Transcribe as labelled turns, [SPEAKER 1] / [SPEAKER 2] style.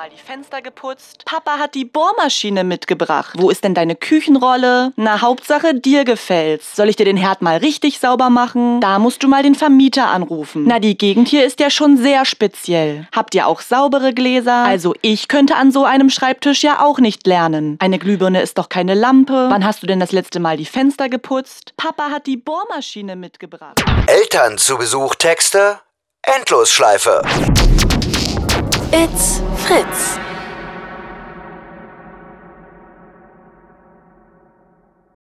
[SPEAKER 1] Mal die Fenster geputzt? Papa hat die Bohrmaschine mitgebracht. Wo ist denn deine Küchenrolle? Na, Hauptsache dir gefällt's. Soll ich dir den Herd mal richtig sauber machen? Da musst du mal den Vermieter anrufen. Na, die Gegend hier ist ja schon sehr speziell. Habt ihr auch saubere Gläser? Also ich könnte an so einem Schreibtisch ja auch nicht lernen. Eine Glühbirne ist doch keine Lampe. Wann hast du denn das letzte Mal die Fenster geputzt? Papa hat die Bohrmaschine mitgebracht.
[SPEAKER 2] Eltern zu Besuch Texte Endlosschleife.
[SPEAKER 3] It's Fritz.